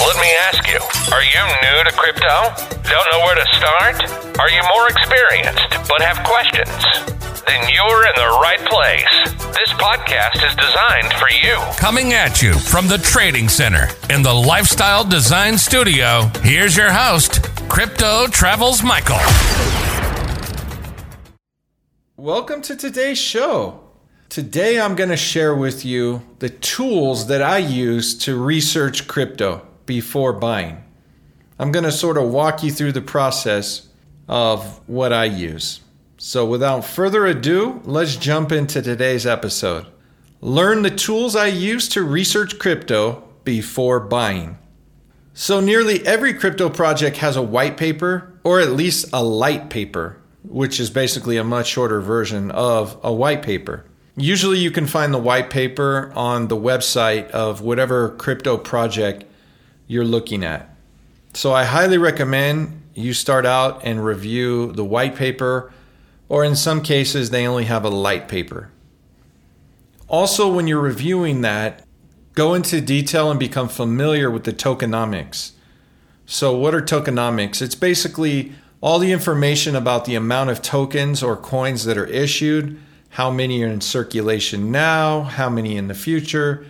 Let me ask you, are you new to crypto? Don't know where to start? Are you more experienced but have questions? Then you're in the right place. This podcast is designed for you. Coming at you from the Trading Center in the Lifestyle Design Studio, here's your host, Crypto Travels Michael. Welcome to today's show. Today I'm going to share with you the tools that I use to research crypto before buying. I'm going to sort of walk you through the process of what I use. So, without further ado, let's jump into today's episode. Learn the tools I use to research crypto before buying. So, nearly every crypto project has a white paper or at least a light paper, which is basically a much shorter version of a white paper. Usually, you can find the white paper on the website of whatever crypto project you're looking at. So I highly recommend you start out and review the white paper, or in some cases, they only have a light paper. Also, when you're reviewing that, go into detail and become familiar with the tokenomics. So, what are tokenomics? It's basically all the information about the amount of tokens or coins that are issued, how many are in circulation now, how many in the future,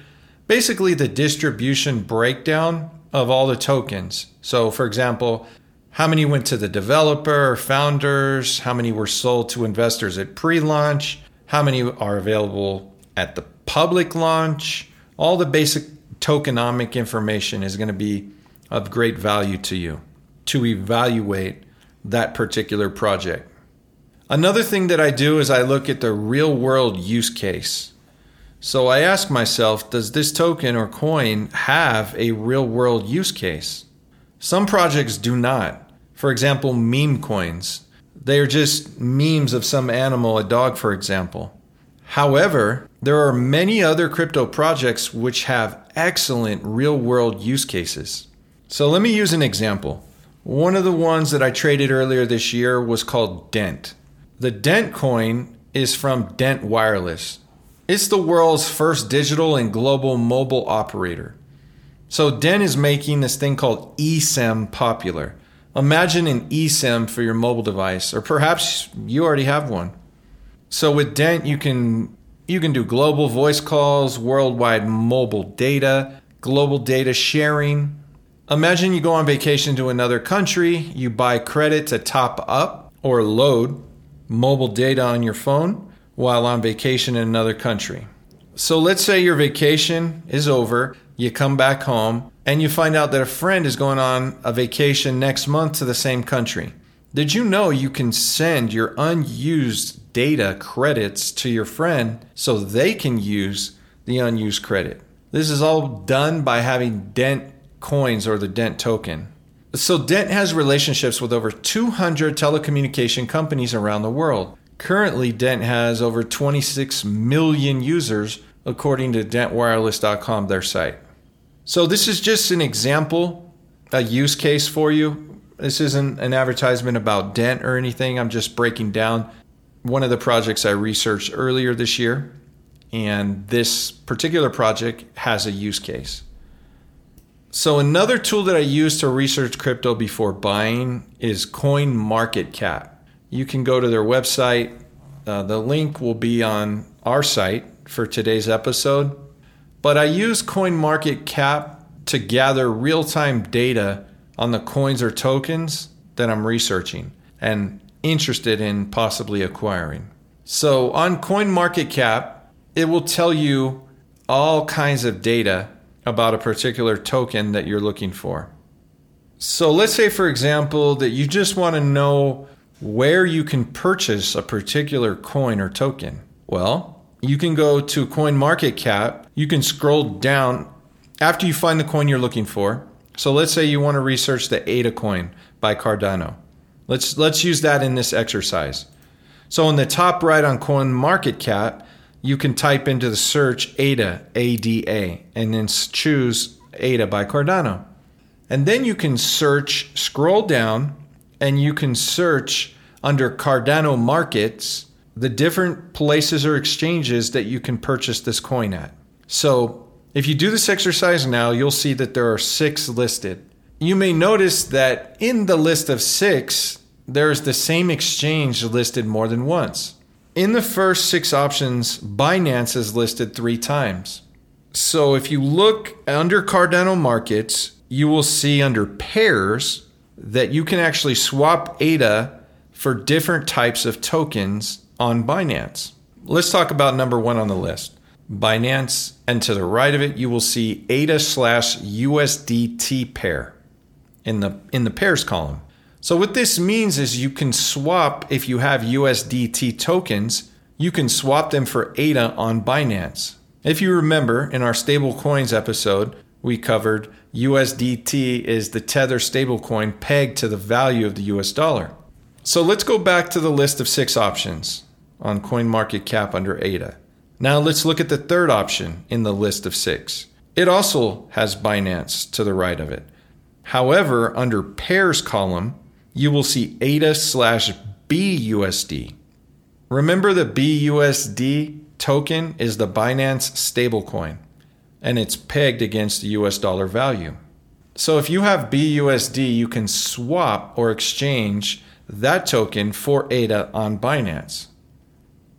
basically the distribution breakdown of all the tokens. So, for example, how many went to the developer, founders, how many were sold to investors at pre launch, how many are available at the public launch. All the basic tokenomic information is going to be of great value to you to evaluate that particular project. Another thing that I do is I look at the real world use case. So I ask myself, does this token or coin have a real world use case? Some projects do not. For example, meme coins. They are just memes of some animal, a dog, for example. However, there are many other crypto projects which have excellent real world use cases. So let me use an example. One of the ones that I traded earlier this year was called Dent. The Dent coin is from Dent Wireless. It's the world's first digital and global mobile operator. So Dent is making this thing called eSIM popular. Imagine an eSIM for your mobile device, or perhaps you already have one. So with Dent, you can you can do global voice calls, worldwide mobile data, global data sharing. Imagine you go on vacation to another country, you buy credit to top up or load mobile data on your phone while on vacation in another country. So let's say your vacation is over, you come back home, and you find out that a friend is going on a vacation next month to the same country. Did you know you can send your unused data credits to your friend so they can use the unused credit? This is all done by having Dent coins or the Dent token. So, Dent has relationships with over 200 telecommunication companies around the world. Currently, Dent has over 26 million users, according to dentwireless.com, their site. So, this is just an example, a use case for you. This isn't an advertisement about Dent or anything. I'm just breaking down one of the projects I researched earlier this year. And this particular project has a use case. So, another tool that I use to research crypto before buying is CoinMarketCap you can go to their website. Uh, the link will be on our site for today's episode. But I use CoinMarketCap to gather real time data on the coins or tokens that I'm researching and interested in possibly acquiring. So on CoinMarketCap, it will tell you all kinds of data about a particular token that you're looking for. So let's say, for example, that you just want to know where you can purchase a particular coin or token. Well, you can go to CoinMarketCap. You can scroll down after you find the coin you're looking for. So let's say you want to research the ADA coin by Cardano. Let's let's use that in this exercise. So in the top right on CoinMarketCap, you can type into the search ADA, ADA, and then choose ADA by Cardano. And then you can search, scroll down, and you can search under Cardano Markets the different places or exchanges that you can purchase this coin at. So if you do this exercise now, you'll see that there are six listed. You may notice that in the list of six, there is the same exchange listed more than once. In the first six options, Binance is listed three times. So if you look under Cardano Markets, you will see under pairs that you can actually swap ADA for different types of tokens on Binance. Let's talk about number one on the list Binance, and to the right of it, you will see ADA slash USDT pair in the, in the pairs column. So, what this means is you can swap, if you have USDT tokens, you can swap them for ADA on Binance. If you remember, in our stable coins episode, we covered USDT is the Tether stablecoin pegged to the value of the US dollar. So let's go back to the list of six options on CoinMarketCap under ADA. Now let's look at the third option in the list of six. It also has Binance to the right of it. However, under pairs column, you will see ADA slash BUSD. Remember the BUSD token is the Binance stablecoin and it's pegged against the US dollar value. So if you have BUSD, you can swap or exchange that token for ADA on Binance.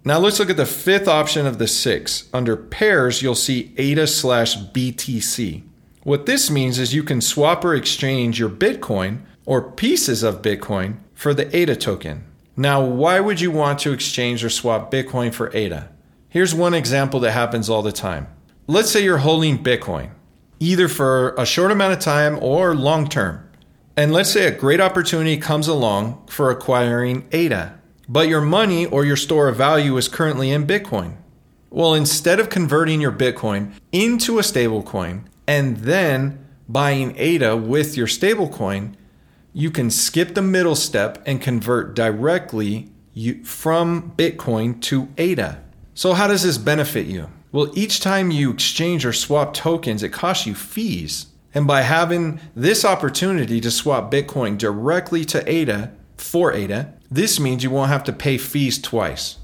Now let's look at the fifth option of the six. Under pairs, you'll see ADA slash BTC. What this means is you can swap or exchange your Bitcoin or pieces of Bitcoin for the ADA token. Now, why would you want to exchange or swap Bitcoin for ADA? Here's one example that happens all the time. Let's say you're holding Bitcoin, either for a short amount of time or long term. And let's say a great opportunity comes along for acquiring ADA, but your money or your store of value is currently in Bitcoin. Well, instead of converting your Bitcoin into a stablecoin and then buying ADA with your stablecoin, you can skip the middle step and convert directly from Bitcoin to ADA. So, how does this benefit you? Well, each time you exchange or swap tokens, it costs you fees. And by having this opportunity to swap Bitcoin directly to ADA for ADA, this means you won't have to pay fees twice.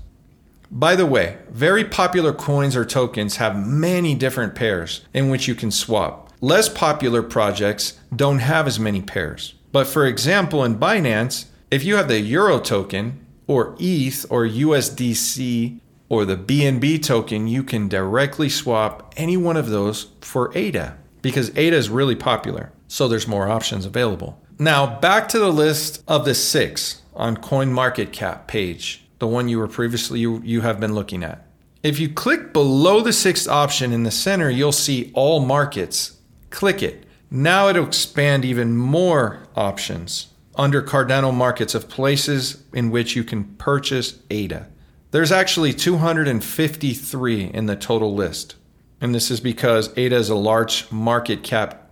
By the way, very popular coins or tokens have many different pairs in which you can swap. Less popular projects don't have as many pairs. But for example, in Binance, if you have the Euro token or ETH or USDC or the BNB token, you can directly swap any one of those for ADA because ADA is really popular. So there's more options available. Now, back to the list of the six on CoinMarketCap page, the one you were previously you, you have been looking at. If you click below the sixth option in the center, you'll see all markets. Click it. Now it'll expand even more options under Cardano markets of places in which you can purchase ADA. There's actually 253 in the total list. And this is because ADA is a large market cap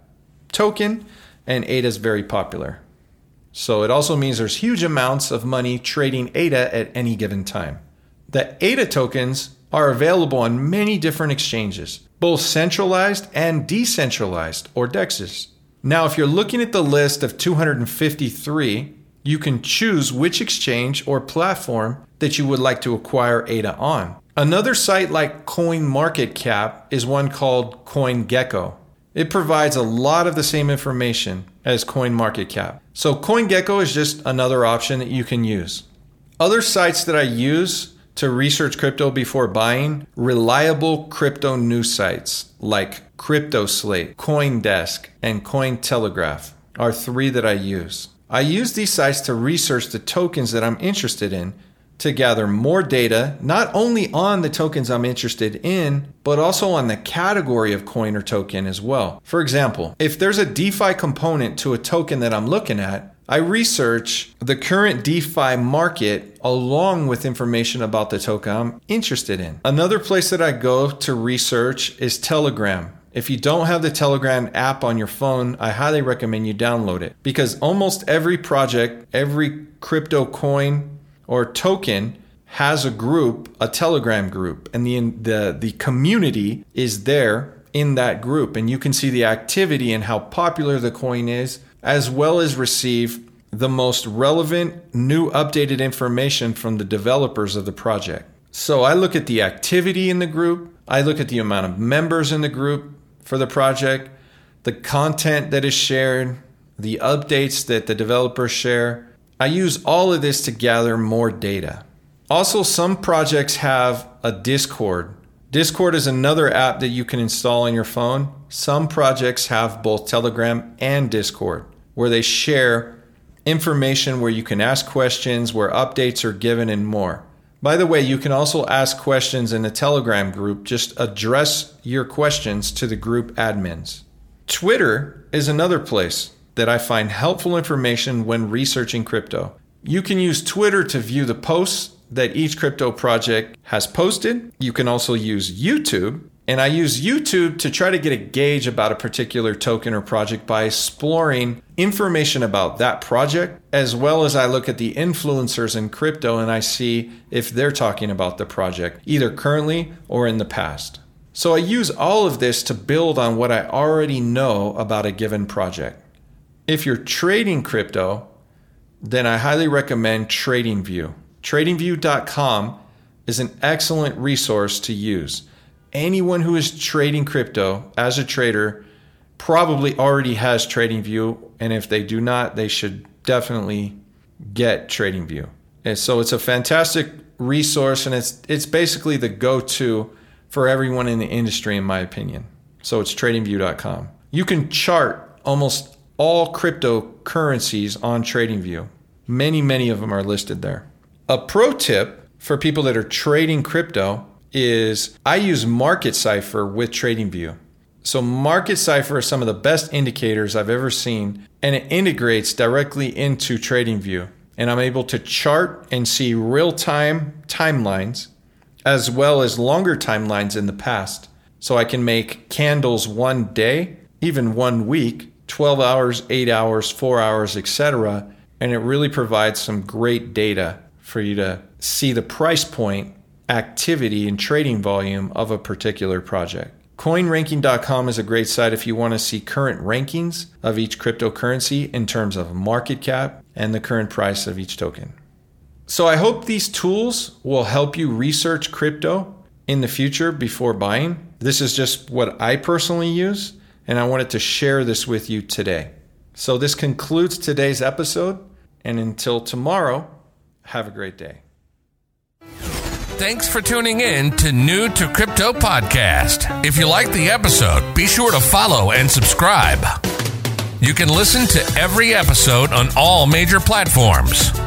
token and ADA is very popular. So it also means there's huge amounts of money trading ADA at any given time. The ADA tokens are available on many different exchanges, both centralized and decentralized or DEXs. Now, if you're looking at the list of 253, you can choose which exchange or platform that you would like to acquire ADA on. Another site like CoinMarketCap is one called CoinGecko. It provides a lot of the same information as CoinMarketCap. So CoinGecko is just another option that you can use. Other sites that I use to research crypto before buying, reliable crypto news sites like CryptoSlate, CoinDesk, and Cointelegraph are three that I use. I use these sites to research the tokens that I'm interested in to gather more data, not only on the tokens I'm interested in, but also on the category of coin or token as well. For example, if there's a DeFi component to a token that I'm looking at, I research the current DeFi market along with information about the token I'm interested in. Another place that I go to research is Telegram If you don't have the Telegram app on your phone, I highly recommend you download it. Because almost every project, every crypto coin or token has a group, a Telegram group, and the the the community is there in that group. And you can see the activity and how popular the coin is as well as receive the most relevant new updated information from the developers of the project. So I look at the activity in the group, I look at the amount of members in the group for the project, the content that is shared, the updates that the developers share. I use all of this to gather more data. Also, some projects have a Discord. Discord is another app that you can install on your phone. Some projects have both Telegram and Discord, where they share information where you can ask questions, where updates are given, and more. By the way, you can also ask questions in the Telegram group. Just address your questions to the group admins. Twitter is another place that I find helpful information when researching crypto. You can use Twitter to view the posts that each crypto project has posted. You can also use YouTube. And I use YouTube to try to get a gauge about a particular token or project by exploring information about that project, as well as I look at the influencers in crypto and I see if they're talking about the project, either currently or in the past. So I use all of this to build on what I already know about a given project. If you're trading crypto, then I highly recommend TradingView. TradingView.com is an excellent resource to use. Anyone who is trading crypto as a trader probably already has TradingView, and if they do not, they should definitely get TradingView. And so it's a fantastic resource, and it's it's basically the go-to for everyone in the industry, in my opinion. So it's TradingView.com. You can chart almost all cryptocurrencies on TradingView. Many, many of them are listed there. A pro tip for people that are trading crypto is I use Market Cipher with TradingView. So Market Cipher is some of the best indicators I've ever seen, and it integrates directly into TradingView. And I'm able to chart and see real time timelines as well as longer timelines in the past. So I can make candles one day, even one week, 12 hours, 8 hours, 4 hours, etc. And it really provides some great data for you to see the price point, activity, and trading volume of a particular project. CoinRanking.com is a great site if you want to see current rankings of each cryptocurrency in terms of market cap and the current price of each token. So I hope these tools will help you research crypto in the future before buying. This is just what I personally use, and I wanted to share this with you today. So this concludes today's episode, and until tomorrow, have a great day. Thanks for tuning in to New to Crypto Podcast. If you like the episode, be sure to follow and subscribe. You can listen to every episode on all major platforms.